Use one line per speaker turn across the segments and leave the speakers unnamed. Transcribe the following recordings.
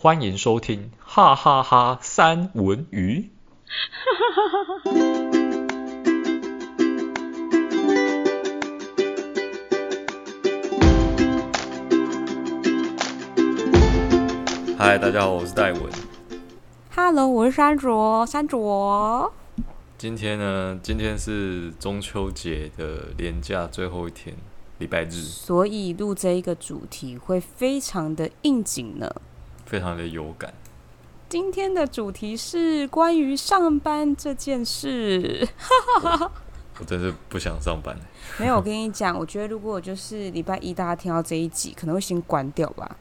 欢迎收听哈哈哈三文鱼。嗨，大家好，我是戴文。
Hello，我是山卓，山卓。
今天呢，今天是中秋节的连假最后一天，礼拜日，
所以录这一个主题会非常的应景呢。
非常的有感。
今天的主题是关于上班这件事。
我，我真是不想上班。
没有，我跟你讲，我觉得如果就是礼拜一大家听到这一集，可能会先关掉吧。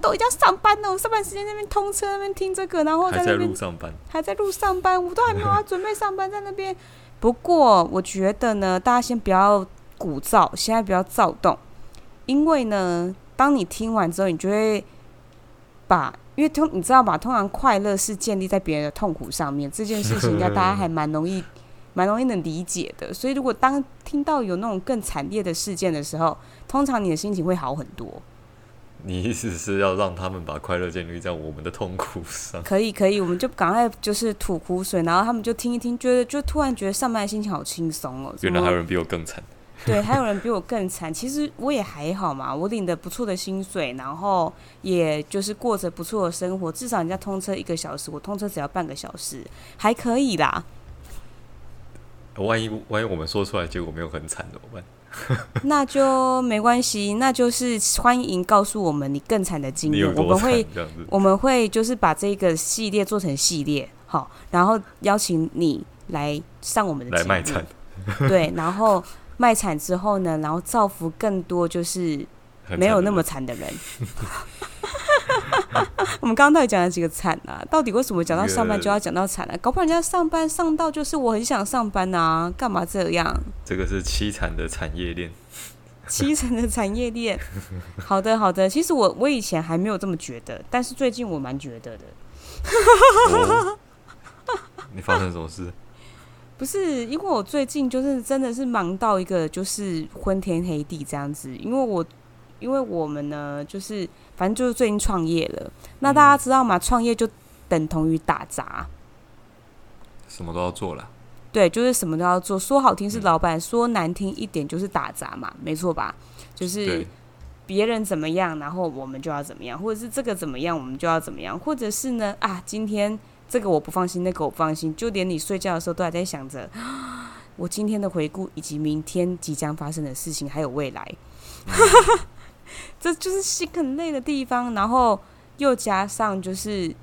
都已经要上班了，我上班时间那边通车那边听这个，然后在那边
还在路上班，
还在路上班，我都还没有要准备上班，在那边。不过我觉得呢，大家先不要鼓噪，现在不要躁动，因为呢，当你听完之后，你就会。把，因为通你知道吧，通常快乐是建立在别人的痛苦上面，这件事情应该大家还蛮容易、蛮容易能理解的。所以，如果当听到有那种更惨烈的事件的时候，通常你的心情会好很多。
你意思是要让他们把快乐建立在我们的痛苦上？
可以，可以，我们就赶快就是吐苦水，然后他们就听一听，觉得就突然觉得上班的心情好轻松哦。
原来还有人比我更惨。
对，还有人比我更惨。其实我也还好嘛，我领的不错的薪水，然后也就是过着不错的生活。至少人家通车一个小时，我通车只要半个小时，还可以啦。
万一万一我们说出来结果没有很惨怎么办？
那就没关系，那就是欢迎告诉我们你更惨的经历。我们会我们会就是把这个系列做成系列，好，然后邀请你来上我们的节目
来卖惨。
对，然后。卖惨之后呢，然后造福更多就是没有那么惨的人。我们刚刚到底讲了几个惨啊？到底为什么讲到上班就要讲到惨啊？搞不好人家上班上到就是我很想上班啊，干嘛这样？
这个是凄惨的产业链。
凄惨的产业链。好的，好的。其实我我以前还没有这么觉得，但是最近我蛮觉得的。
哦、你发生什么事？
不是，因为我最近就是真的是忙到一个就是昏天黑地这样子。因为我，因为我们呢，就是反正就是最近创业了。那大家知道吗？创业就等同于打杂，
什么都要做了。
对，就是什么都要做。说好听是老板，说难听一点就是打杂嘛，没错吧？就是别人怎么样，然后我们就要怎么样，或者是这个怎么样，我们就要怎么样，或者是呢啊，今天。这个我不放心，那个我放心，就连你睡觉的时候都还在想着 我今天的回顾，以及明天即将发生的事情，还有未来，这就是心很累的地方。然后又加上就是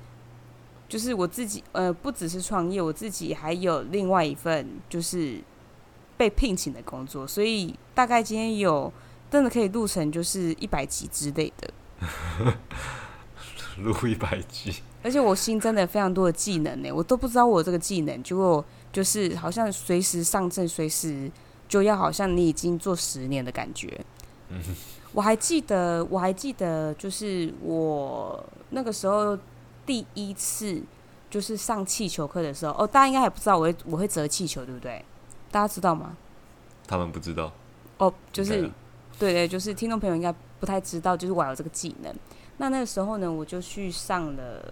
就是我自己，呃，不只是创业，我自己还有另外一份就是被聘请的工作，所以大概今天有真的可以录成就是一百集之类的，
录一百集。
而且我新增了非常多的技能呢，我都不知道我有这个技能，结果就是好像随时上阵，随时就要好像你已经做十年的感觉。嗯，我还记得，我还记得，就是我那个时候第一次就是上气球课的时候，哦，大家应该还不知道我会我会折气球，对不对？大家知道吗？
他们不知道。
哦，就是对对，就是听众朋友应该不太知道，就是我有这个技能。那那个时候呢，我就去上了，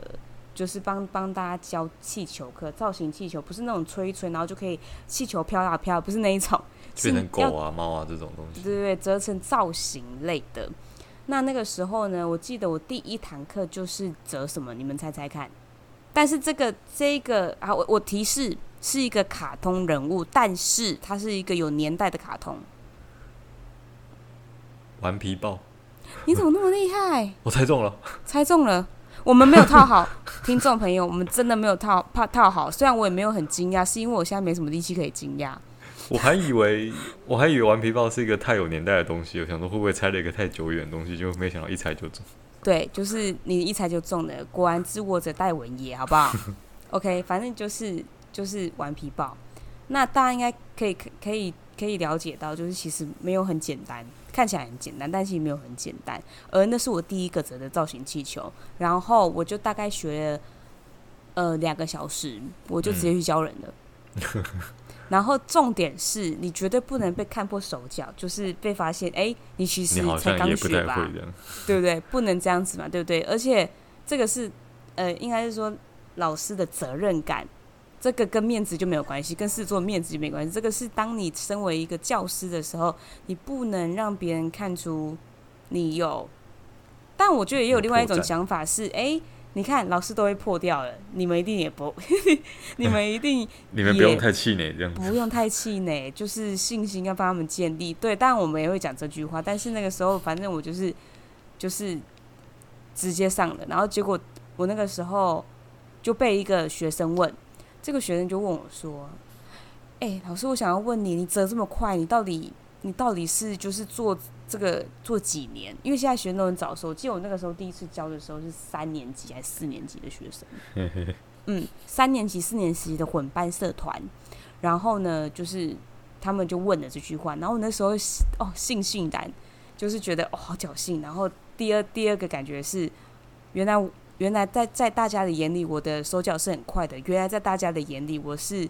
就是帮帮大家教气球课，造型气球，不是那种吹一吹，然后就可以气球飘啊飘，不是那一种，
变成狗啊猫啊这种东西。
对对对，折成造型类的。那那个时候呢，我记得我第一堂课就是折什么，你们猜猜看？但是这个这个啊，我我提示是一个卡通人物，但是它是一个有年代的卡通。
顽皮豹。
你怎么那么厉害？
我猜中了，
猜中了。我们没有套好，听众朋友，我们真的没有套怕套好。虽然我也没有很惊讶，是因为我现在没什么力气可以惊讶。
我还以为我还以为顽皮豹是一个太有年代的东西，我想说会不会猜了一个太久远的东西，就没想到一猜就中。
对，就是你一猜就中了，果然知我者戴文也，好不好？OK，反正就是就是顽皮豹。那大家应该可以可以可以了解到，就是其实没有很简单。看起来很简单，但其实没有很简单。而那是我第一个折的造型气球，然后我就大概学了呃两个小时，我就直接去教人了。嗯、然后重点是你绝对不能被看破手脚，就是被发现，哎，你其实才刚学吧？对不对？不能这样子嘛，对不对？而且这个是呃，应该是说老师的责任感，这个跟面子就没有关系，跟事做面子就没关系。这个是当你身为一个教师的时候，你不能让别人看出你有。但我觉得也有另外一种想法是，哎。你看，老师都会破掉了，你们一定也不，你们一定，
你们不用太气馁，这样
不用太气馁，就是信心要帮他们建立。对，但我们也会讲这句话，但是那个时候，反正我就是就是直接上了，然后结果我那个时候就被一个学生问，这个学生就问我说：“哎、欸，老师，我想要问你，你折这么快，你到底你到底是就是做？”这个做几年？因为现在学生都很早熟。我记得我那个时候第一次教的时候是三年级还是四年级的学生？嗯，三年级、四年级的混班社团。然后呢，就是他们就问了这句话。然后我那时候哦，悻悻然，就是觉得哦，好侥幸。然后第二第二个感觉是，原来原来在在大家的眼里，我的手脚是很快的。原来在大家的眼里，我是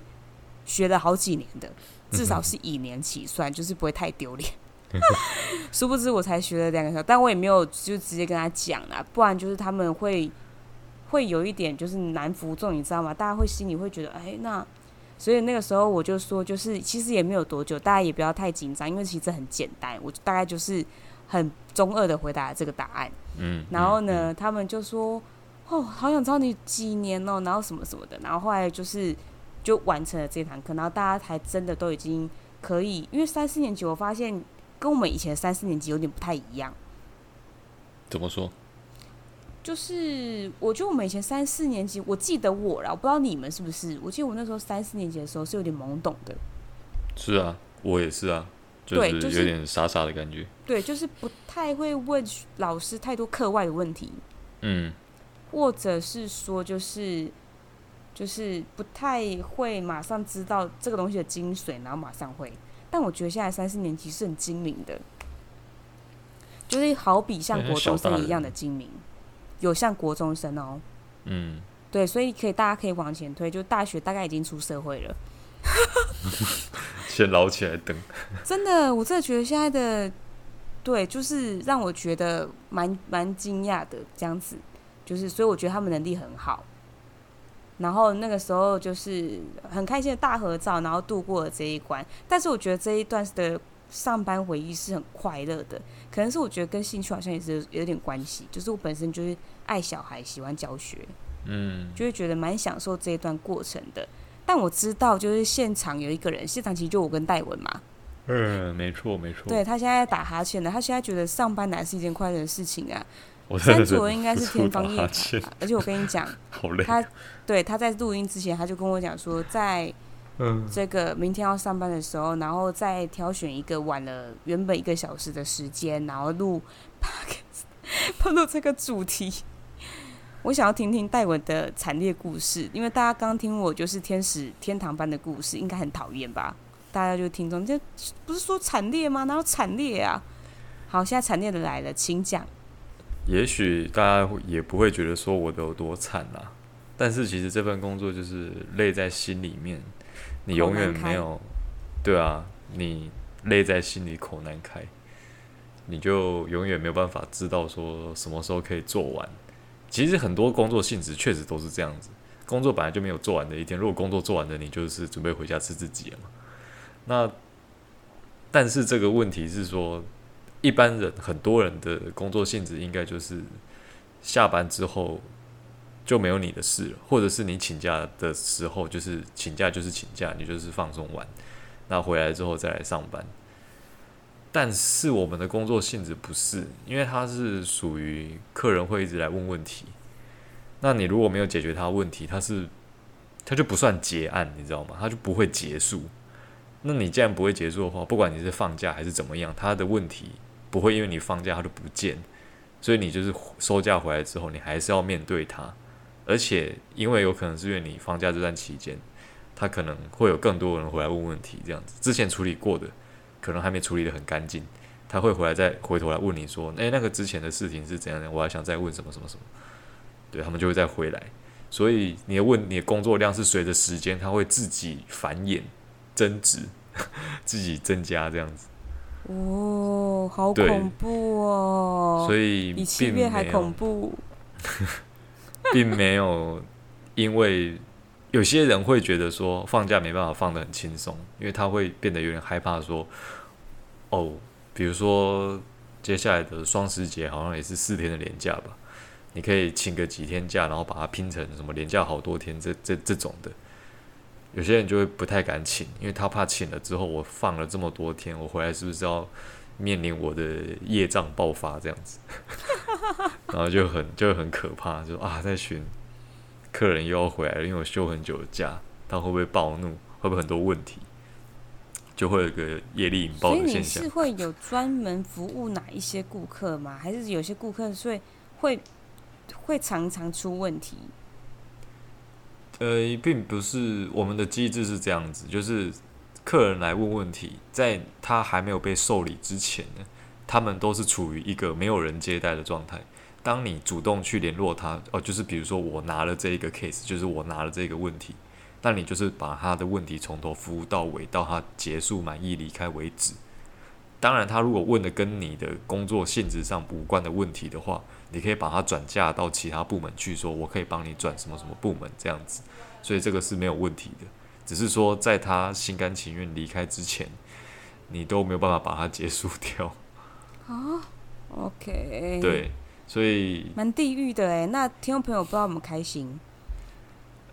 学了好几年的，至少是以年起算，就是不会太丢脸。殊不知我才学了两个小时，但我也没有就直接跟他讲啦，不然就是他们会会有一点就是难服众，你知道吗？大家会心里会觉得，哎，那所以那个时候我就说，就是其实也没有多久，大家也不要太紧张，因为其实很简单，我大概就是很中二的回答了这个答案。嗯，然后呢，他们就说，哦，好想知道你几年哦，然后什么什么的，然后后来就是就完成了这堂课，然后大家才真的都已经可以，因为三四年级我发现。跟我们以前三四年级有点不太一样。
怎么说？
就是我觉得我们以前三四年级，我记得我啦，我不知道你们是不是。我记得我那时候三四年级的时候是有点懵懂的。
是啊，我也是啊，就是有点傻傻的感觉。
对，就是不太会问老师太多课外的问题。
嗯。
或者是说，就是就是不太会马上知道这个东西的精髓，然后马上会。但我觉得现在三四年级是很精明的，就是好比像国中生一样的精明，有像国中生哦。
嗯，
对，所以可以大家可以往前推，就大学大概已经出社会了，
先捞起来等。
真的，我真的觉得现在的对，就是让我觉得蛮蛮惊讶的这样子，就是所以我觉得他们能力很好。然后那个时候就是很开心的大合照，然后度过了这一关。但是我觉得这一段的上班回忆是很快乐的，可能是我觉得跟兴趣好像也是有点关系。就是我本身就是爱小孩，喜欢教学，
嗯，
就会觉得蛮享受这一段过程的。但我知道，就是现场有一个人，现场其实就我跟戴文嘛。
嗯，没错没错。
对，他现在打哈欠了，他现在觉得上班难是一件快乐的事情啊。三组应该是天方夜谭，而且我跟你讲，他对他在录音之前，他就跟我讲说，在这个明天要上班的时候，然后再挑选一个晚了原本一个小时的时间，然后录 录这个主题。我想要听听戴文的惨烈故事，因为大家刚听我就是天使天堂般的故事，应该很讨厌吧？大家就听众，这不是说惨烈吗？哪有惨烈啊？好，现在惨烈的来了，请讲。
也许大家也不会觉得说我的有多惨啦，但是其实这份工作就是累在心里面，你永远没有，对啊，你累在心里口难开，你就永远没有办法知道说什么时候可以做完。其实很多工作性质确实都是这样子，工作本来就没有做完的一天，如果工作做完了，你就是准备回家吃自己了嘛。那但是这个问题是说。一般人很多人的工作性质应该就是下班之后就没有你的事了，或者是你请假的时候就是请假就是请假，你就是放松完，那回来之后再来上班。但是我们的工作性质不是，因为它是属于客人会一直来问问题，那你如果没有解决他问题，他是他就不算结案，你知道吗？他就不会结束。那你既然不会结束的话，不管你是放假还是怎么样，他的问题。不会因为你放假他就不见，所以你就是收假回来之后，你还是要面对他，而且因为有可能是因为你放假这段期间，他可能会有更多人回来问问题，这样子之前处理过的，可能还没处理得很干净，他会回来再回头来问你说，诶，那个之前的事情是怎样的？我还想再问什么什么什么，对，他们就会再回来，所以你的问你的工作量是随着时间，他会自己繁衍、增值、自己增加这样子。
哦，好恐怖哦！
所以
比七月还恐怖。
并没有因为有些人会觉得说放假没办法放得很轻松，因为他会变得有点害怕说，哦，比如说接下来的双十节好像也是四天的连假吧，你可以请个几天假，然后把它拼成什么连假好多天这这这种的。有些人就会不太敢请，因为他怕请了之后，我放了这么多天，我回来是不是要面临我的业障爆发这样子？然后就很就很可怕，就啊，在寻客人又要回来了，因为我休很久的假，他会不会暴怒？会不会很多问题？就会有个业力引爆的现象。
所以你是会有专门服务哪一些顾客吗？还是有些顾客所以会会常常出问题？
呃，并不是我们的机制是这样子，就是客人来问问题，在他还没有被受理之前呢，他们都是处于一个没有人接待的状态。当你主动去联络他，哦，就是比如说我拿了这一个 case，就是我拿了这个问题，那你就是把他的问题从头服务到尾，到他结束满意离开为止。当然，他如果问的跟你的工作性质上无关的问题的话，你可以把他转嫁到其他部门去，说我可以帮你转什么什么部门这样子，所以这个是没有问题的。只是说在他心甘情愿离开之前，你都没有办法把它结束掉。
啊，OK，
对，所以
蛮地狱的哎。那听众朋友不知道怎么开心？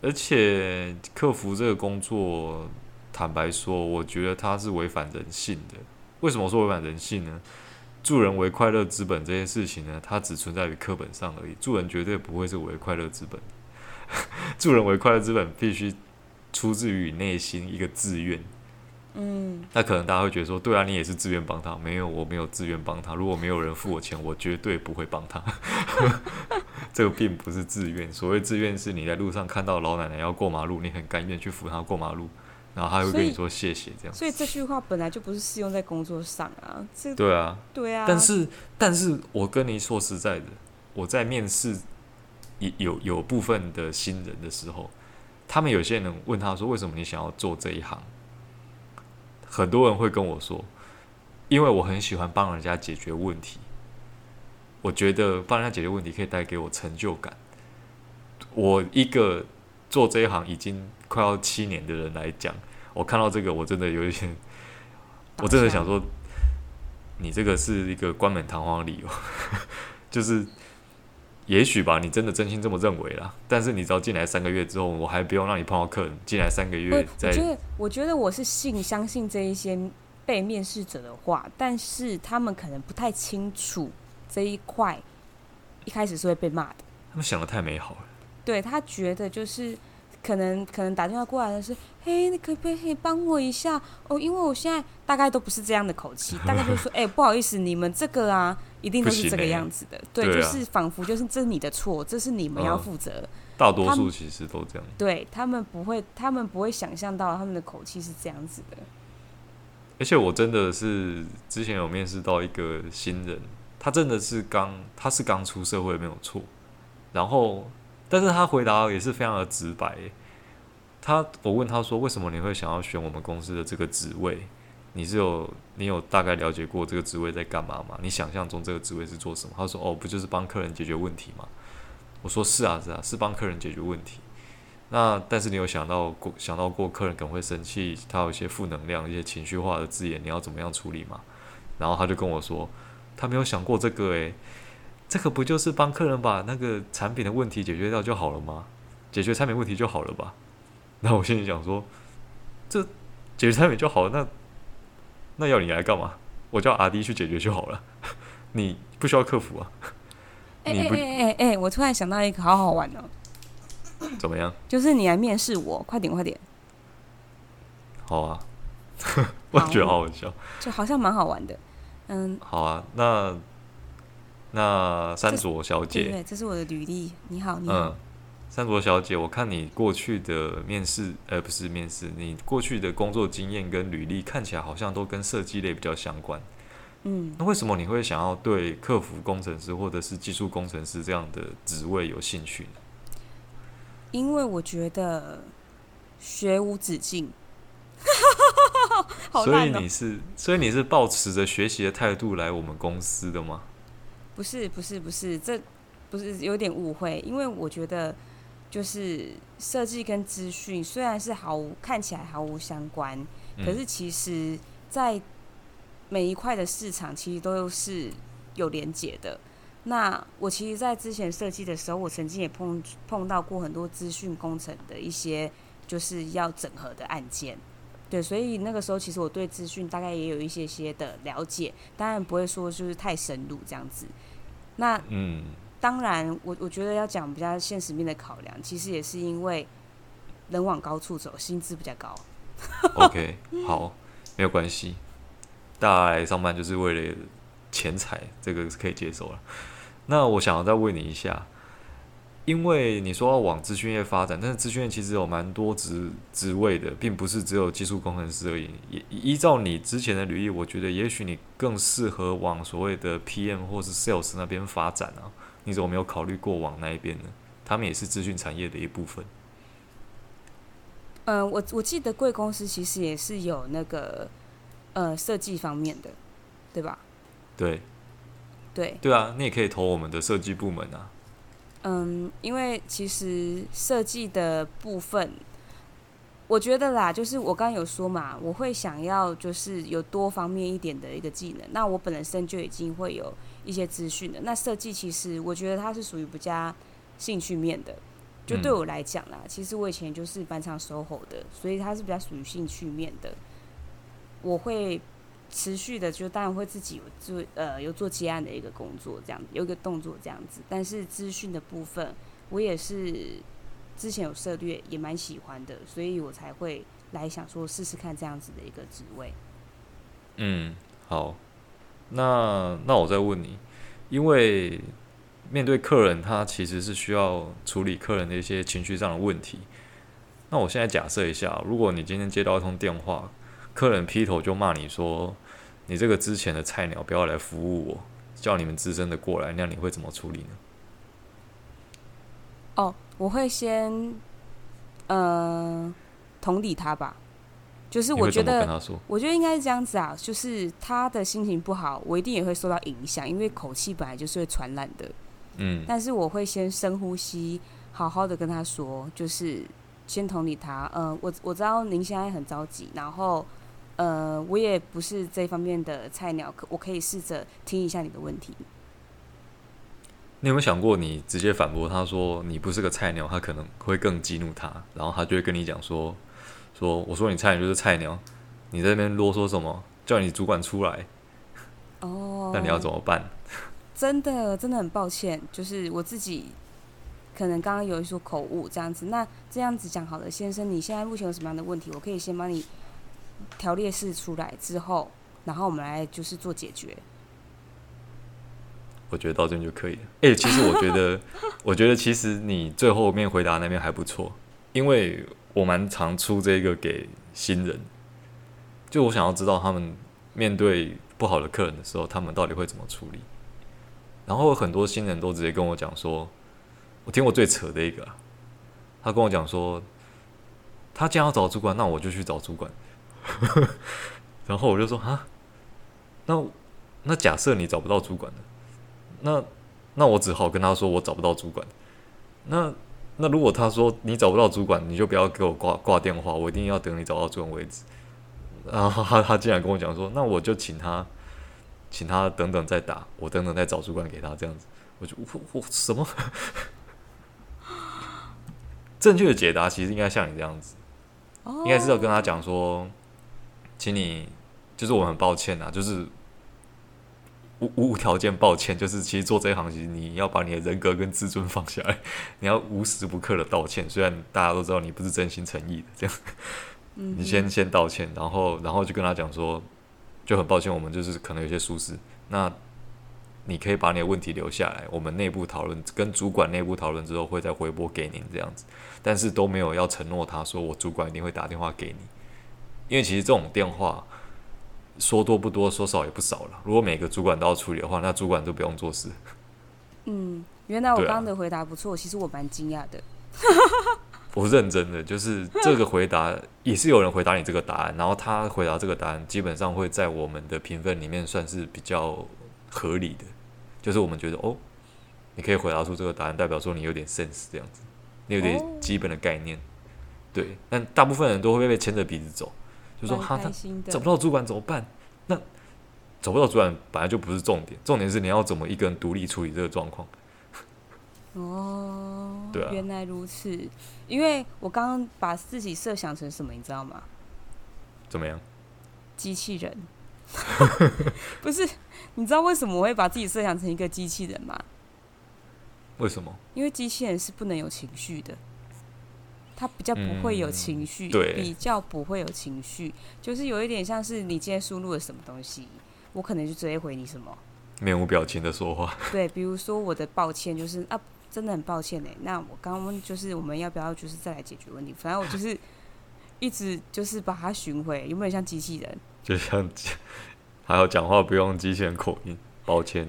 而且客服这个工作，坦白说，我觉得它是违反人性的。为什么说违反人性呢？助人为快乐之本这件事情呢，它只存在于课本上而已。助人绝对不会是为快乐之本。助人为快乐之本，必须出自于内心一个自愿。嗯，那可能大家会觉得说，对啊，你也是自愿帮他。没有，我没有自愿帮他。如果没有人付我钱，我绝对不会帮他。这个并不是自愿。所谓自愿，是你在路上看到老奶奶要过马路，你很甘愿去扶她过马路。然后他会跟你说谢谢，这样。
所以这句话本来就不是适用在工作上啊。这
对啊，
对啊。
但是，但是我跟你说实在的，我在面试有有有部分的新人的时候，他们有些人问他说：“为什么你想要做这一行？”很多人会跟我说：“因为我很喜欢帮人家解决问题，我觉得帮人家解决问题可以带给我成就感。我一个。”做这一行已经快要七年的人来讲，我看到这个，我真的有一点，我真的想说，你这个是一个冠冕堂皇的理由，就是也许吧，你真的真心这么认为啦。但是你只要进来三个月之后，我还不用让你碰到客人，进来三个月再。
我觉得，我觉得我是信相信这一些被面试者的话，但是他们可能不太清楚这一块，一开始是会被骂的。
他们想的太美好了。
对，他觉得就是可能可能打电话过来的是，嘿，你可不可以帮我一下哦？因为我现在大概都不是这样的口气，大概就是说，哎、欸，不好意思，你们这个啊，一定都是这个样子的。欸、对，就是仿佛就是这是你的错，这是你们要负责、嗯。
大多数其实都这样。
他对他们不会，他们不会想象到他们的口气是这样子的。
而且我真的是之前有面试到一个新人，他真的是刚他是刚出社会没有错，然后。但是他回答也是非常的直白。他我问他说：“为什么你会想要选我们公司的这个职位？你是有你有大概了解过这个职位在干嘛吗？你想象中这个职位是做什么？”他说：“哦，不就是帮客人解决问题吗？”我说：“是啊，是啊，是帮客人解决问题。那但是你有想到过想到过客人可能会生气，他有一些负能量、一些情绪化的字眼，你要怎么样处理吗？”然后他就跟我说：“他没有想过这个诶。”这个不就是帮客人把那个产品的问题解决掉就好了吗？解决产品问题就好了吧？那我心里想说，这解决产品就好了，那那要你来干嘛？我叫阿迪去解决就好了，你不需要客服啊。
哎哎哎哎，我突然想到一个好好玩哦。
怎么样？
就是你来面试我，快点快点。
好啊，我觉得好好笑，
就好像蛮好玩的。嗯，
好啊，那。那山卓小姐，
对，这是我的履历。你好，你好。
嗯，山卓小姐，我看你过去的面试，呃，不是面试，你过去的工作经验跟履历看起来好像都跟设计类比较相关。嗯，那为什么你会想要对客服工程师或者是技术工程师这样的职位有兴趣呢？
因为我觉得学无止境。
所以你是，所以你是抱持着学习的态度来我们公司的吗？
不是不是不是，这不是有点误会，因为我觉得就是设计跟资讯虽然是毫无看起来毫无相关，嗯、可是其实在每一块的市场其实都是有连结的。那我其实，在之前设计的时候，我曾经也碰碰到过很多资讯工程的一些就是要整合的案件。对，所以那个时候其实我对资讯大概也有一些些的了解，当然不会说就是太深入这样子。那嗯，当然我我觉得要讲比较现实面的考量，其实也是因为人往高处走，薪资比较高。
OK，好，没有关系，大家来上班就是为了钱财，这个是可以接受了。那我想要再问你一下。因为你说要往资讯业发展，但是资讯业其实有蛮多职职位的，并不是只有技术工程师而已。也依照你之前的履历，我觉得也许你更适合往所谓的 PM 或是 Sales 那边发展啊。你怎么没有考虑过往那一边呢？他们也是资讯产业的一部分。
嗯、呃，我我记得贵公司其实也是有那个呃设计方面的，对吧？
对，
对，
对啊，你也可以投我们的设计部门啊。
嗯，因为其实设计的部分，我觉得啦，就是我刚刚有说嘛，我会想要就是有多方面一点的一个技能。那我本身就已经会有一些资讯的。那设计其实我觉得它是属于比较兴趣面的。就对我来讲啦，嗯、其实我以前就是班上 SOHO 的，所以它是比较属于兴趣面的。我会。持续的就当然会自己有做呃有做接案的一个工作这样有一个动作这样子，但是资讯的部分我也是之前有涉猎也蛮喜欢的，所以我才会来想说试试看这样子的一个职位。
嗯，好，那那我再问你，因为面对客人他其实是需要处理客人的一些情绪上的问题，那我现在假设一下，如果你今天接到一通电话，客人劈头就骂你说。你这个之前的菜鸟不要来服务我，叫你们资深的过来，那你会怎么处理呢？
哦，我会先，呃，同理他吧。就是我觉得，我觉得应该是这样子啊。就是他的心情不好，我一定也会受到影响，因为口气本来就是会传染的。嗯。但是我会先深呼吸，好好的跟他说，就是先同理他。呃，我我知道您现在很着急，然后。呃，我也不是这方面的菜鸟，可我可以试着听一下你的问题。
你有没有想过，你直接反驳他说你不是个菜鸟，他可能会更激怒他，然后他就会跟你讲说，说我说你菜鸟就是菜鸟，你在那边啰嗦什么？叫你主管出来。哦。那你要怎么办？
真的，真的很抱歉，就是我自己可能刚刚有一说口误这样子。那这样子讲好了，先生，你现在目前有什么样的问题？我可以先帮你。条列式出来之后，然后我们来就是做解决。
我觉得到这边就可以了。哎、其实我觉得，我觉得其实你最后面回答那边还不错，因为我蛮常出这个给新人，就我想要知道他们面对不好的客人的时候，他们到底会怎么处理。然后很多新人都直接跟我讲说，我听过最扯的一个，他跟我讲说，他既然要找主管，那我就去找主管。然后我就说啊，那那假设你找不到主管的，那那我只好跟他说我找不到主管。那那如果他说你找不到主管，你就不要给我挂挂电话，我一定要等你找到主管为止。然后他他竟然跟我讲说，那我就请他请他等等再打，我等等再找主管给他这样子。我就我我什么？正确的解答其实应该像你这样子，应该是要跟他讲说。请你，就是我很抱歉呐，就是无无条件抱歉，就是其实做这一行，其实你要把你的人格跟自尊放下来，你要无时不刻的道歉。虽然大家都知道你不是真心诚意的，这样，你先先道歉，然后然后就跟他讲说，就很抱歉，我们就是可能有些疏失。那你可以把你的问题留下来，我们内部讨论，跟主管内部讨论之后会再回拨给您这样子，但是都没有要承诺，他说我主管一定会打电话给你。因为其实这种电话说多不多，说少也不少了。如果每个主管都要处理的话，那主管都不用做事。
嗯，原来我刚刚的回答不错，啊、其实我蛮惊讶的。
我认真的，就是这个回答也是有人回答你这个答案，然后他回答这个答案基本上会在我们的评分里面算是比较合理的，就是我们觉得哦，你可以回答出这个答案，代表说你有点 sense 这样子，你有点基本的概念。哦、对，但大部分人都会被牵着鼻子走，就说哈，他找不到主管怎么办？那找不到主管本来就不是重点，重点是你要怎么一个人独立处理这个状况。
哦，
对啊，
原来如此。因为我刚刚把自己设想成什么，你知道吗？
怎么样？
机器人。不是，你知道为什么我会把自己设想成一个机器人吗？
为什么？
因为机器人是不能有情绪的，它比较不会有情绪，
嗯，对，
比较不会有情绪，就是有一点像是你今天输入了什么东西，我可能就直接回你什么，
面无表情的说话。
对，比如说我的抱歉就是啊，真的很抱歉哎，那我刚刚问就是我们要不要就是再来解决问题？反正我就是 一直就是把它寻回，有没有像机器人？
就像，还有讲话不用机器人口音，抱歉，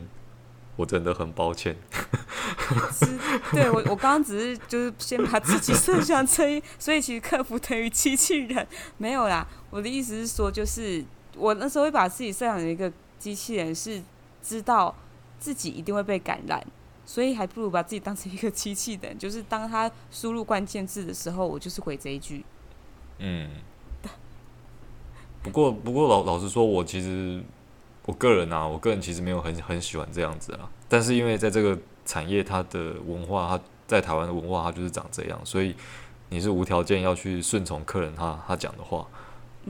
我真的很抱歉。
对我，我刚刚只是就是先把自己设想成，所以其实客服等于机器人，没有啦。我的意思是说，就是我那时候会把自己设想成一个机器人，是知道自己一定会被感染，所以还不如把自己当成一个机器人，就是当他输入关键字的时候，我就是回这一句。
嗯。不过，不过老老实说，我其实我个人啊，我个人其实没有很很喜欢这样子啊。但是因为在这个产业，它的文化，它在台湾的文化，它就是长这样，所以你是无条件要去顺从客人他他讲的话，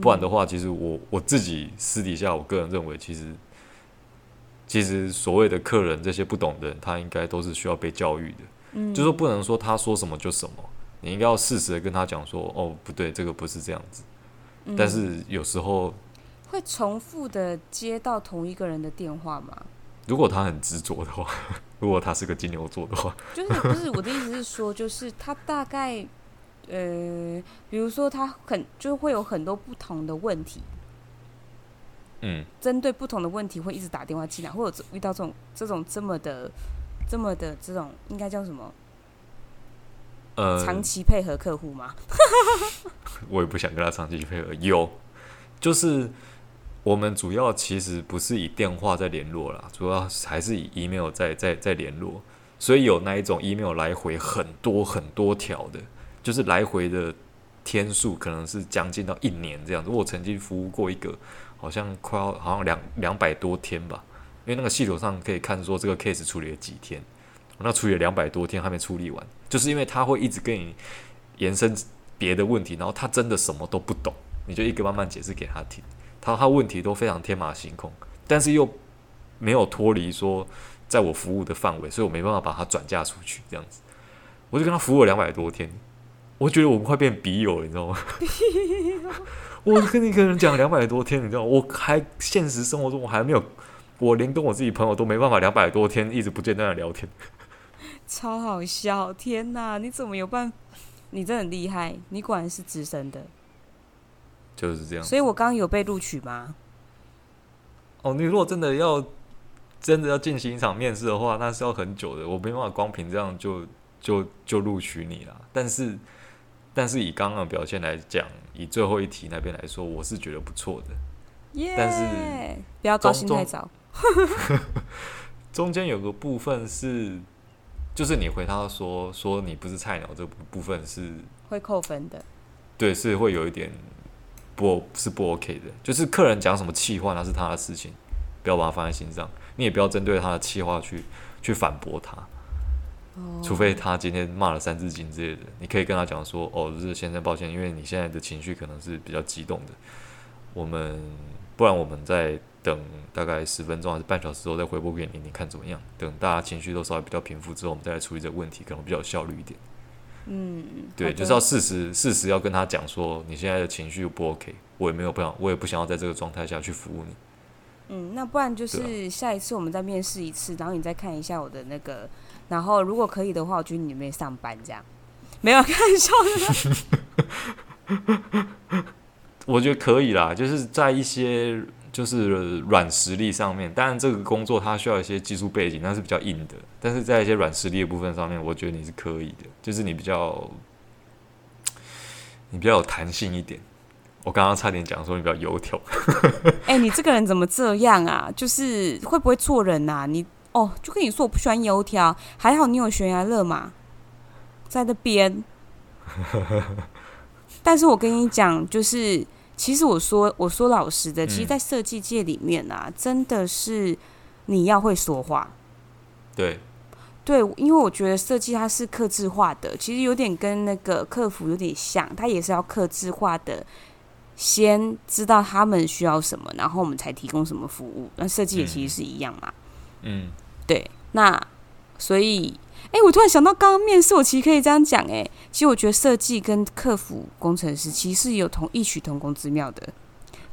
不然的话，其实我我自己私底下，我个人认为，其实其实所谓的客人这些不懂的人，他应该都是需要被教育的。嗯，就是说不能说他说什么就什么，你应该要适时的跟他讲说，哦，不对，这个不是这样子。但是有时候、嗯、
会重复的接到同一个人的电话吗？
如果他很执着的话，如果他是个金牛座的话，
就是不是我的意思是说，就是他大概呃，比如说他很就会有很多不同的问题，
嗯，
针对不同的问题会一直打电话进来，或者遇到这种这种这么的这么的这种应该叫什么？
呃，
长期配合客户吗？
我也不想跟他长期配合。有，就是我们主要其实不是以电话在联络啦，主要还是以 email 在在在联络。所以有那一种 email 来回很多很多条的，就是来回的天数可能是将近到一年这样子。我曾经服务过一个，好像快要好像两两百多天吧，因为那个系统上可以看说这个 case 处理了几天。那处理了两百多天还没处理完，就是因为他会一直跟你延伸别的问题，然后他真的什么都不懂，你就一个慢慢解释给他听，他他问题都非常天马行空，但是又没有脱离说在我服务的范围，所以我没办法把他转嫁出去，这样子，我就跟他服务了两百多天，我觉得我们快变笔友了，你知道吗？我跟一个人讲两百多天，你知道？我还现实生活中我还没有，我连跟我自己朋友都没办法两百多天一直不间断的聊天。
超好笑！天哪，你怎么有办？你真的很厉害，你果然是资深的。
就是这样。
所以我刚刚有被录取吗？
哦，你如果真的要真的要进行一场面试的话，那是要很久的。我没办法光凭这样就就就录取你了。但是但是以刚刚的表现来讲，以最后一题那边来说，我是觉得不错的。
耶！
但是
不要高兴太早。
中 间有个部分是。就是你回他说说你不是菜鸟，这部分是
会扣分的。
对，是会有一点不，是不 OK 的。就是客人讲什么气话，那是他的事情，不要把它放在心上。你也不要针对他的气话去去反驳他。哦。除非他今天骂了三字经之类的，你可以跟他讲说：“哦，就是先生，抱歉，因为你现在的情绪可能是比较激动的。我们不然我们再。”等大概十分钟还是半小时之后再回拨给你，你看怎么样？等大家情绪都稍微比较平复之后，我们再来处理这个问题，可能比较有效率一点。
嗯，
对，就是要事实，事实要跟他讲说，你现在的情绪不 OK，我也没有不想，我也不想要在这个状态下去服务你。
嗯，那不然就是下一次我们再面试一次，然后你再看一下我的那个，然后如果可以的话，我觉得你没上班这样，没有开玩笑的。
我觉得可以啦，就是在一些。就是软实力上面，当然这个工作它需要一些技术背景，那是比较硬的。但是在一些软实力的部分上面，我觉得你是可以的，就是你比较，你比较有弹性一点。我刚刚差点讲说你比较油条。
哎、你这个人怎么这样啊？就是会不会做人呐、啊？你哦，就跟你说我不喜欢油条，还好你有悬崖勒马在那边。但是我跟你讲，就是其实我说我说老实的，其实，在设计界里面啊，真的是你要会说话。
对。
对，因为我觉得设计它是克制化的，其实有点跟那个客服有点像，它也是要克制化的，先知道他们需要什么，然后我们才提供什么服务。那设计也其实是一样嘛。
嗯，
对。那所以，哎，我突然想到，刚刚面试我其实可以这样讲，哎，其实我觉得设计跟客服工程师其实是有同异曲同工之妙的，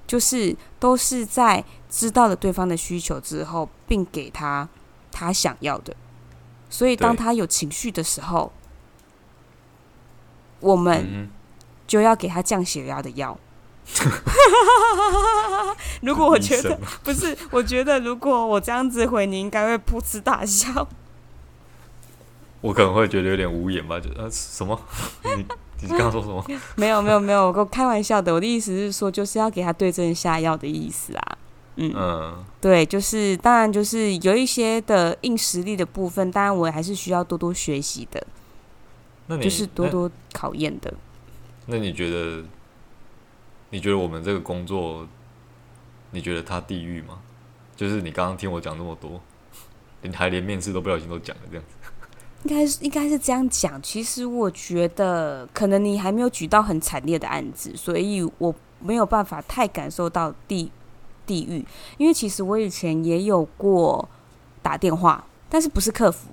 就是都是在知道了对方的需求之后，并给他他想要的。所以，当他有情绪的时候，我们就要给他降血压的药。如果我 觉得不是，我觉得如果我这样子回，你应该会噗嗤大笑。
我可能会觉得有点无言吧，就呃什么？你你刚刚说什么？
没有没有没有，我开玩笑的。我的意思是说，就是要给他对症下药的意思啊。嗯，嗯，对，就是当然就是有一些的硬实力的部分，当然我还是需要多多学习的，
那你
就是多多考验的。
那你觉得？你觉得我们这个工作，你觉得他地狱吗？就是你刚刚听我讲那么多，你还连面试都不小心都讲了这样子。
应该是应该是这样讲。其实我觉得，可能你还没有举到很惨烈的案子，所以我没有办法太感受到地。地狱，因为其实我以前也有过打电话，但是不是客服，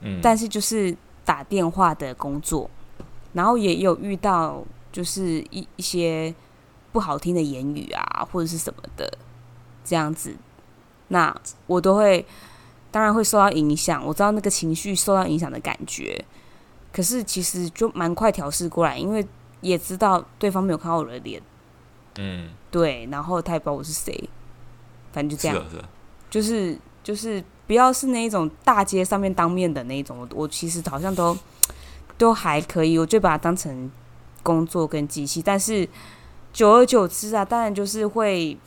嗯，但是就是打电话的工作，然后也有遇到就是一一些不好听的言语啊，或者是什么的这样子，那我都会当然会受到影响，我知道那个情绪受到影响的感觉，可是其实就蛮快调试过来，因为也知道对方没有看到我的脸。
嗯，
对，然后他也不知道我是谁，反正就这样，
是啊是啊，
就是就是不要是那一种大街上面当面的那一种，我我其实好像都都还可以，我就把它当成工作跟机器，但是久而久之啊，当然就是会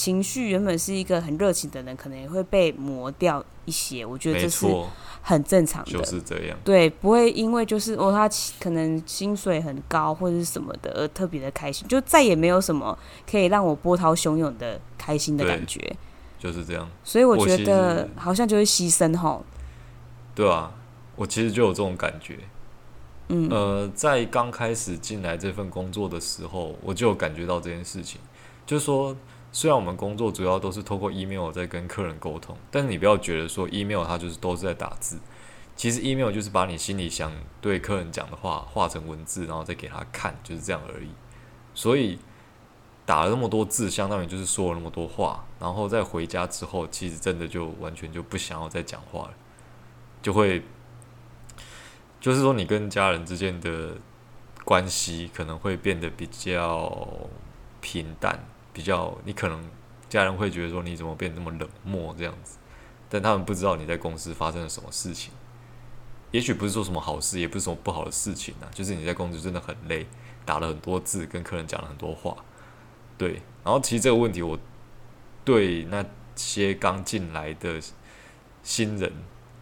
情绪原本是一个很热情的人，可能也会被磨掉一些，我觉得这是。很正常的，
就是这样。
对，不会因为就是哦，他可能薪水很高或者是什么的而特别的开心，就再也没有什么可以让我波涛汹涌的开心的感觉。
就是这样。
所以我觉得好像就是牺牲吼。
对啊，我其实就有这种感觉。
嗯，
呃，在刚开始进来这份工作的时候，我就有感觉到这件事情，就是说。虽然我们工作主要都是透过 email 在跟客人沟通，但是你不要觉得说 email 它就是都是在打字，其实 email 就是把你心里想对客人讲的话画成文字，然后再给他看，就是这样而已。所以打了那么多字，相当于就是说了那么多话，然后再回家之后，其实真的就完全就不想要再讲话了，就会就是说你跟家人之间的关系可能会变得比较平淡。比较，你可能家人会觉得说你怎么变这么冷漠这样子，但他们不知道你在公司发生了什么事情。也许不是说什么好事，也不是什么不好的事情啊，就是你在公司真的很累，打了很多字，跟客人讲了很多话。对，然后其实这个问题，我对那些刚进来的新人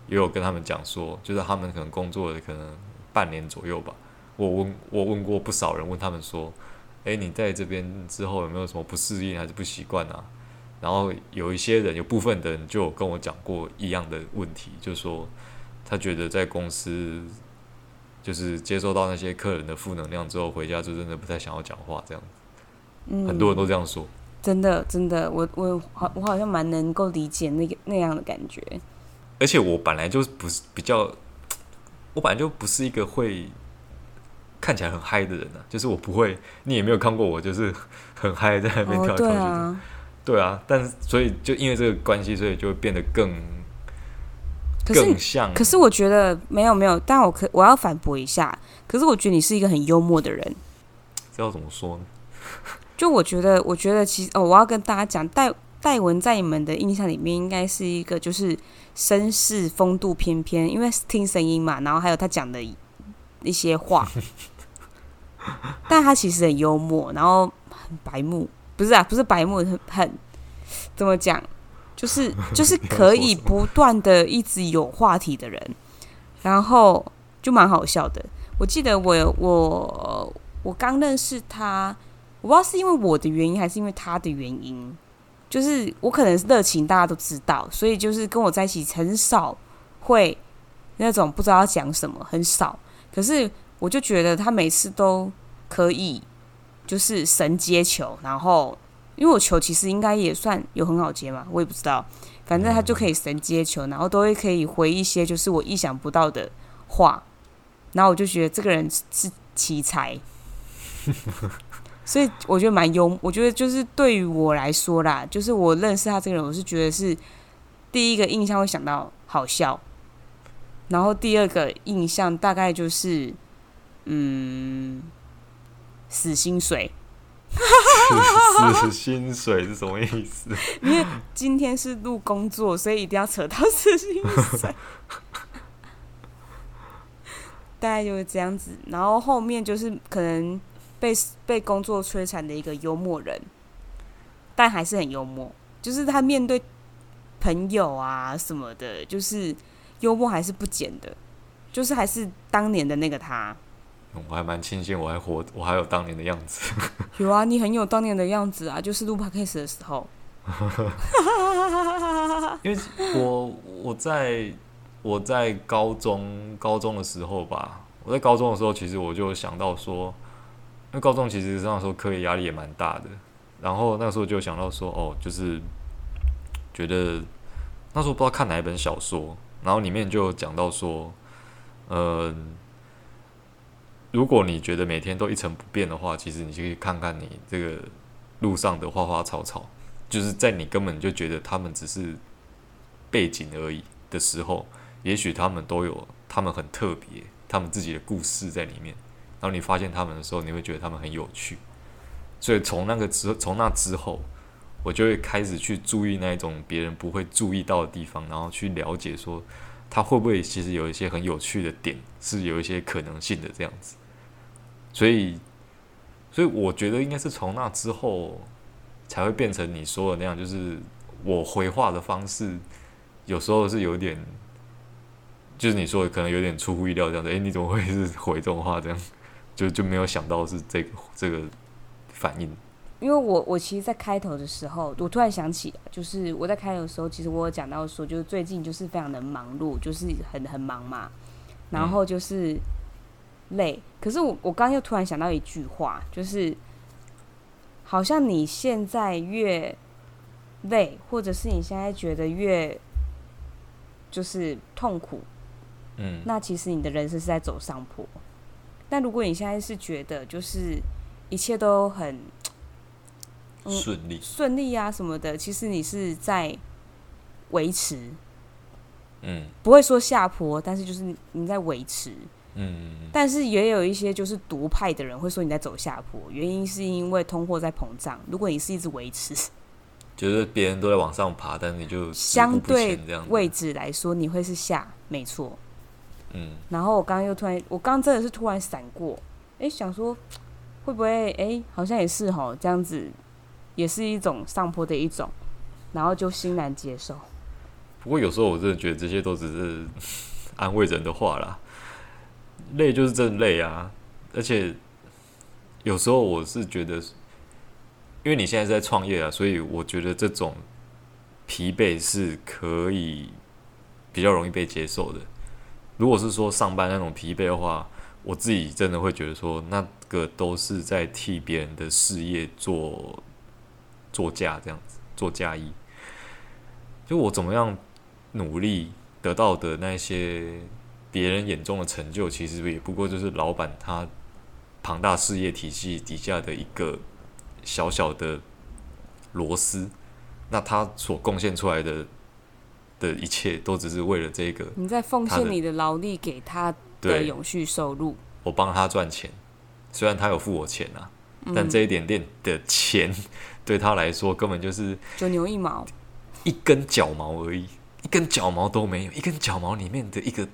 也有跟他们讲说，就是他们可能工作了可能半年左右吧，我问我问过不少人，问他们说。诶，你在这边之后有没有什么不适应还是不习惯啊？然后有一些人，有部分的人就有跟我讲过一样的问题，就是说他觉得在公司就是接收到那些客人的负能量之后，回家就真的不太想要讲话这样子。嗯，很多人都这样说。
真的，真的，我我好，我好像蛮能够理解那个那样的感觉。
而且我本来就不是比较，我本来就不是一个会。看起来很嗨的人呢、啊，就是我不会，你也没有看过我，就是很嗨在那边跳来跳去的。哦、对啊，对啊，但是所以就因为这个关系，所以就会变得更更像。
可是我觉得没有没有，但我可我要反驳一下。可是我觉得你是一个很幽默的人。
这要怎么说呢？
就我觉得，我觉得其实哦，我要跟大家讲，戴戴文在你们的印象里面应该是一个就是绅士风度翩翩，因为听声音嘛，然后还有他讲的。一些话，但他其实很幽默，然后很白目，不是啊，不是白目，很很怎么讲？就是就是可以不断的一直有话题的人，然后就蛮好笑的。我记得我我我刚认识他，我不知道是因为我的原因还是因为他的原因，就是我可能是热情，大家都知道，所以就是跟我在一起很少会那种不知道要讲什么，很少。可是我就觉得他每次都可以，就是神接球，然后因为我球其实应该也算有很好接嘛，我也不知道，反正他就可以神接球，然后都会可以回一些就是我意想不到的话。然后我就觉得这个人是奇才，所以我觉得蛮幽。我觉得就是对于我来说啦，就是我认识他这个人，我是觉得是第一个印象会想到好笑，然后第二个印象大概就是嗯，死薪水。
死薪水是什么意思？
因为今天是录工作，所以一定要扯到死薪水。大概就是这样子，然后后面就是可能被被工作摧残的一个幽默人，但还是很幽默。就是他面对朋友啊什么的，就是幽默还是不减的，就是还是当年的那个他。
我还蛮庆幸我还活，我还有当年的样子。
有啊，你很有当年的样子啊，就是录 podcast 的时候。
因为我我在。我在高中高中的时候吧，我在高中的时候，其实我就想到说，因为高中其实那时候课业压力也蛮大的，然后那时候就想到说，哦，就是觉得那时候不知道看哪一本小说，然后里面就讲到说，嗯，如果你觉得每天都一成不变的话，其实你就可以看看你这个路上的花花草草，就是在你根本就觉得他们只是背景而已的时候。也许他们都有他们很特别、他们自己的故事在里面。然后你发现他们的时候，你会觉得他们很有趣。所以从那个之从那之后，我就会开始去注意那一种别人不会注意到的地方，然后去了解说他会不会其实有一些很有趣的点，是有一些可能性的这样子。所以，所以我觉得应该是从那之后才会变成你说的那样，就是我回话的方式有时候是有点。就是你说的可能有点出乎意料这样子，诶、你怎么会是回这种话这样？就就没有想到是这个这个反应。
因为我我其实，在开头的时候，我突然想起，就是我在开头的时候，其实我有讲到说，就是最近就是非常的忙碌，就是很很忙嘛，然后就是累。可是我我刚刚又突然想到一句话，就是好像你现在越累，或者是你现在觉得越就是痛苦。嗯，那其实你的人生是在走上坡。但如果你现在是觉得就是一切都很
顺利、
顺利啊什么的，其实你是在维持。嗯，不会说下坡，但是就是你在维持。嗯，但是也有一些就是独派的人会说你在走下坡，原因是因为通货在膨胀。如果你是一直维持，
就是别人都在往上爬，但是你就
相对位置来说，你会是下，没错。嗯，然后我刚刚又突然，我刚刚真的是突然闪过，哎，想说会不会，哎，好像也是吼，这样子也是一种上坡的一种，然后就欣然接受。
不过有时候我真的觉得这些都只是 安慰人的话啦，累就是真累啊，而且有时候我是觉得，因为你现在是在创业啊，所以我觉得这种疲惫是可以比较容易被接受的。如果是说上班那种疲惫的话，我自己真的会觉得说，那个都是在替别人的事业做做嫁这样子做嫁衣。就我怎么样努力得到的那些别人眼中的成就，其实也不过就是老板他庞大事业体系底下的一个小小的螺丝。那他所贡献出来的。的一切都只是为了这个。
你在奉献你的劳力给他的永续收入。
我帮他赚钱，虽然他有付我钱啊，嗯、但这一点点的钱对他来说根本就是
九牛一毛，
一根脚毛而已，一根脚毛都没有，一根脚毛里面的一个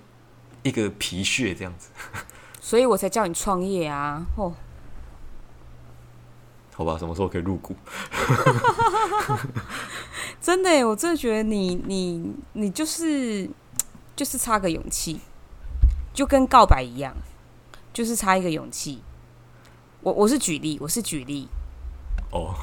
一个皮屑这样子。
所以我才叫你创业啊！哦，
好吧，什么时候可以入股？
真的，我真的觉得你你你就是就是差个勇气，就跟告白一样，就是差一个勇气。我我是举例，我是举例。
哦，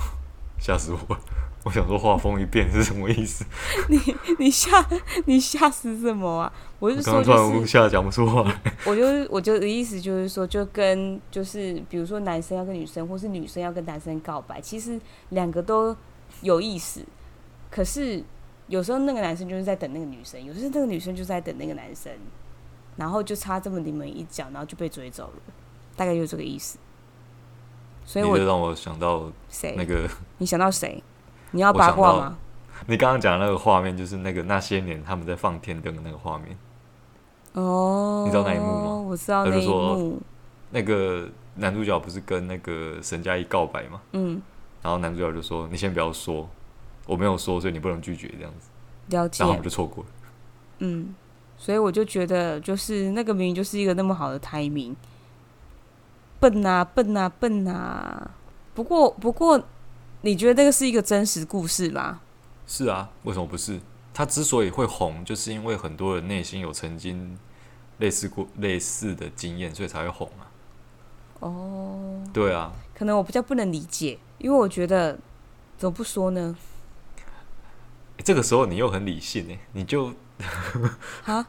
吓死我！我想说画风一变是什么意思？
你你吓你吓死什么啊？我是说，就是
吓讲不出话。
我就是我就的意思就是说，就跟就是比如说男生要跟女生，或是女生要跟男生告白，其实两个都有意思。可是有时候那个男生就是在等那个女生，有时候那个女生就是在等那个男生，然后就差这么临门一脚，然后就被追走了，大概就是这个意思。所以我
就让我想到谁？那个
你想到谁？你要八卦吗？
你刚刚讲的那个画面，就是那个那些年他们在放天灯的那个画面。
哦，
你知道那一幕吗？
我知道那一幕。
那个男主角不是跟那个沈佳宜告白吗？
嗯。
然后男主角就说：“你先不要说，我没有说，所以你不能拒绝。”这样子。
了解。
然后我们就错过了。
嗯，所以我就觉得，就是那个明明就是一个那么好的 timing，笨啊笨啊笨啊！不过不过。你觉得那个是一个真实故事吗？
是啊，为什么不是？他之所以会红，就是因为很多人内心有曾经类似过类似的经验，所以才会红啊。
哦，
对啊，
可能我比较不能理解，因为我觉得怎么不说呢？
这个时候你又很理性呢，你就
啊？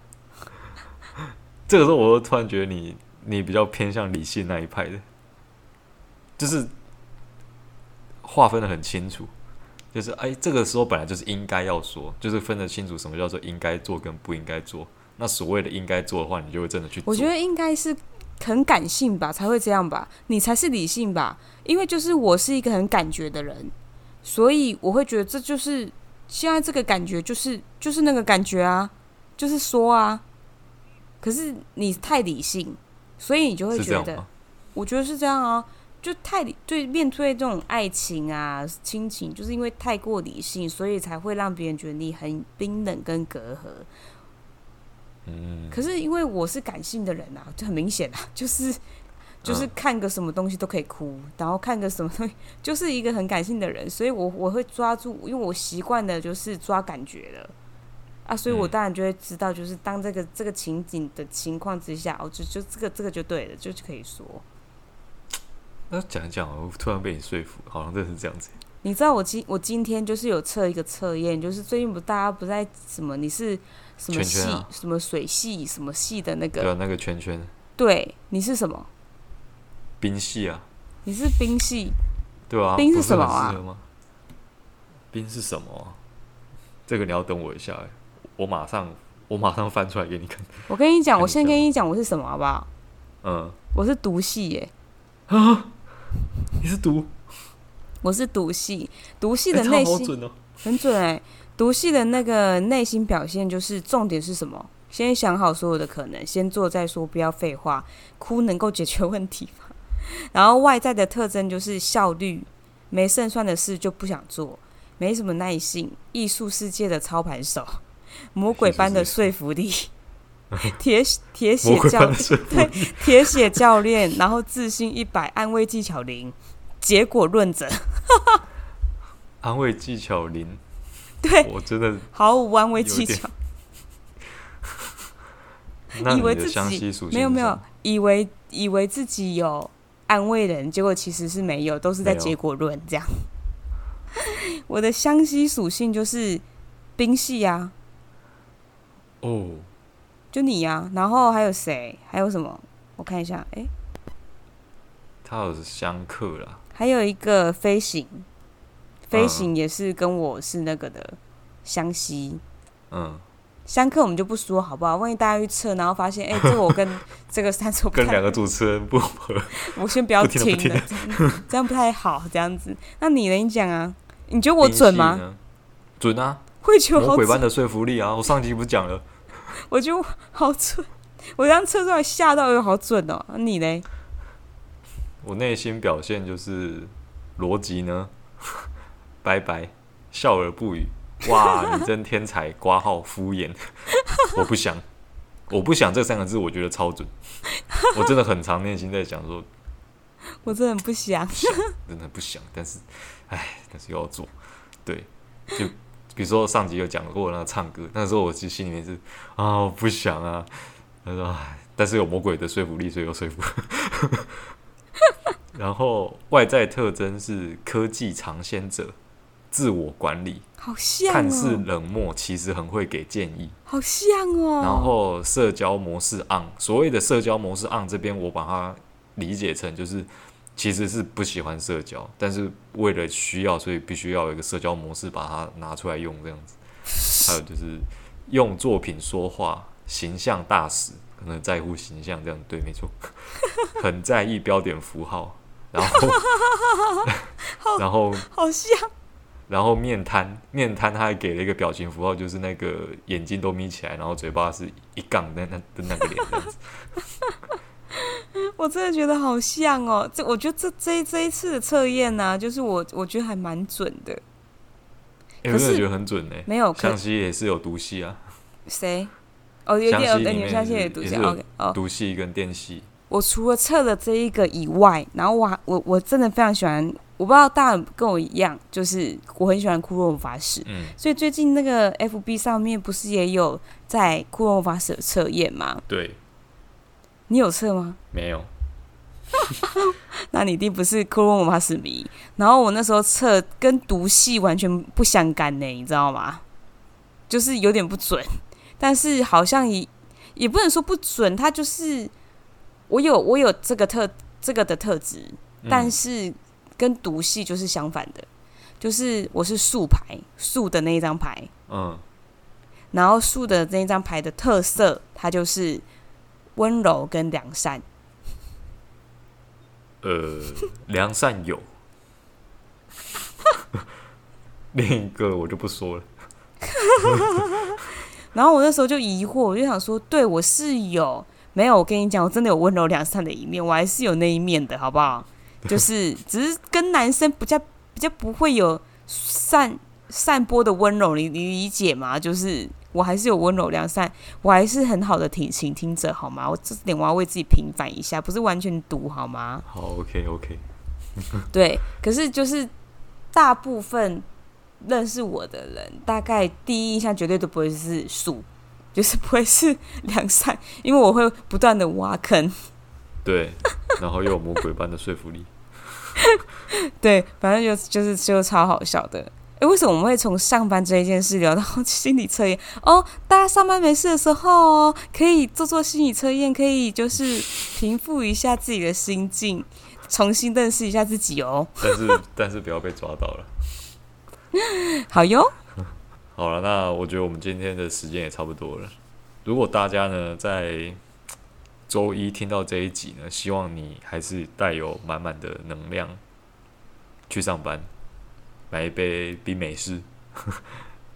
这个时候我又突然觉得你你比较偏向理性那一派的，就是。划分得很清楚，就是哎，这个时候本来就是应该要说，就是分得清楚什么叫做应该做跟不应该做。那所谓的应该做的话，你就会真的去做。
我觉得应该是很感性吧，才会这样吧。你才是理性吧，因为就是我是一个很感觉的人，所以我会觉得这就是现在这个感觉，就是就是那个感觉啊，就是说啊。可是你太理性，所以你就会觉得，我觉得是这样啊。就太对面对这种爱情啊亲情，就是因为太过理性，所以才会让别人觉得你很冰冷跟隔阂。
嗯，
可是因为我是感性的人啊，就很明显啊，就是就是看个什么东西都可以哭，嗯、然后看个什么东西，就是一个很感性的人，所以我我会抓住，因为我习惯的就是抓感觉了啊，所以我当然就会知道，就是当这个这个情景的情况之下，哦，就就这个这个就对了，就可以说。
那讲一讲，我突然被你说服，好像真的是这样子。
你知道我今我今天就是有测一个测验，就是最近不大家不在什么你是什么系什么水系什么系的那个？
对啊，那个圈圈。
对，你是什么？
冰系啊。
你是冰系。
对啊。
冰是什么啊？
冰是什么？这个你要等我一下，我马上我马上翻出来给你看。
我跟你讲，我先跟你讲我是什么好不好？
嗯。
我是毒系耶。
啊。你是毒，
我是毒系，毒系的内心、欸哦、很准哎、欸。毒系的那个内心表现就是重点是什么？先想好所有的可能，先做再说，不要废话。哭能够解决问题吗？然后外在的特征就是效率，没胜算的事就不想做，没什么耐性，艺术世界的操盘手，魔鬼般的说服力。铁铁血教对 铁血教练，然后自信一百，安慰技巧零，结果论者。
安慰技巧零，
对
我真的
毫无安慰技巧。
以为自己
没有没有，以为以为自己有安慰人，结果其实是没有，都是在结果论这样。我的湘西属性就是冰系啊。
哦。
就你呀、啊，然后还有谁？还有什么？我看一下，哎，
他有相克啦，
还有一个飞行，飞行也是跟我是那个的相吸，
嗯，
相克我们就不说好不好？万一大家去测，然后发现，哎，这个我跟 这个三组
跟两个主持人不合，
我先不要听了，这样不太好，这样子。那你呢？你讲啊？你觉得我准吗？
准啊，
会觉得好
魔鬼般的说服力啊！我上集不是讲了？
我就好准，我刚测出来吓到，又好准哦。你嘞？
我内心表现就是逻辑呢，拜拜，笑而不语。哇，你真天才！挂号敷衍，我不想，我不想这三个字，我觉得超准。我真的很常内心在想说，
我真的很不想，
真的不想。但是，哎，但是又要做，对，就比如说上集有讲过那个唱歌，那时候我其实心里面是啊，我不想啊。他说，唉，但是有魔鬼的说服力，所以有说服。然后外在特征是科技尝鲜者，自我管理，
好像、哦、
看似冷漠，其实很会给建议，
好像哦。
然后社交模式 on，所谓的社交模式 on 这边，我把它理解成就是。其实是不喜欢社交，但是为了需要，所以必须要有一个社交模式把它拿出来用这样子。还有就是用作品说话，形象大使，可能在乎形象这样，对，没错，很在意标点符号，然后 然后
好像，
然后面瘫，面瘫他还给了一个表情符号，就是那个眼睛都眯起来，然后嘴巴是一杠的那的那个脸这样子。
我真的觉得好像哦，这我觉得这这这一次的测验呢，就是我我觉得还蛮准的。
欸、可是我觉得很准呢？没有，相吸也是有毒系啊。
谁？哦，有点有点相吸也毒系。OK，哦，
毒系跟电系。
我除了测了这一个以外，然后我还我我真的非常喜欢，我不知道大家跟我一样，就是我很喜欢库洛魔法使。嗯。所以最近那个 FB 上面不是也有在库洛魔法使的测验吗？
对。
你有测吗？
没有。
那你一定不是库洛魔法使迷。然后我那时候测跟毒系完全不相干呢，你知道吗？就是有点不准，但是好像也也不能说不准，它就是我有我有这个特这个的特质，但是跟毒系就是相反的，就是我是树牌树的那一张牌，嗯，然后树的那一张牌的特色，它就是。温柔跟良善，
呃，良善有，另一个我就不说了。
然后我那时候就疑惑，我就想说，对我是有没有？我跟你讲，我真的有温柔良善的一面，我还是有那一面的，好不好？就是只是跟男生比较比较不会有散散播的温柔，你你理解吗？就是。我还是有温柔良善，我还是很好的挺倾听者，好吗？我这点我要为自己平反一下，不是完全毒，好吗？
好，OK OK。
对，可是就是大部分认识我的人，大概第一印象绝对都不会是树，就是不会是良善，因为我会不断的挖坑。
对，然后又有魔鬼般的说服力。
对，反正就就是就超好笑的。诶，为什么我们会从上班这一件事聊到心理测验？哦，大家上班没事的时候哦，可以做做心理测验，可以就是平复一下自己的心境，重新认识一下自己哦。
但是但是不要被抓到了。
好哟。
好了，那我觉得我们今天的时间也差不多了。如果大家呢在周一听到这一集呢，希望你还是带有满满的能量去上班。买一杯冰美式，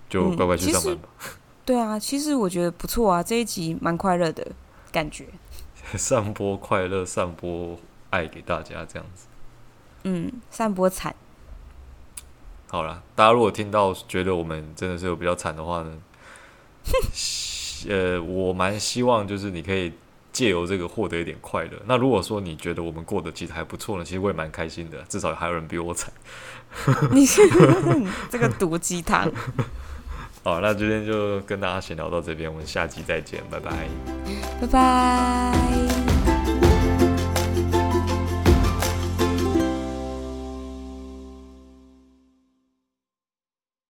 就乖乖去上班吧。
嗯。对啊，其实我觉得不错啊，这一集蛮快乐的感觉。
散播快乐，散播爱给大家，这样子。
嗯，散播惨。
好了，大家如果听到觉得我们真的是有比较惨的话呢，呃，我蛮希望就是你可以借由这个获得一点快乐。那如果说你觉得我们过得其实还不错呢，其实我也蛮开心的，至少还有人比我惨。
你是这个毒鸡汤。
好，那今天就跟大家闲聊到这边，我们下期再见，拜拜，
拜拜。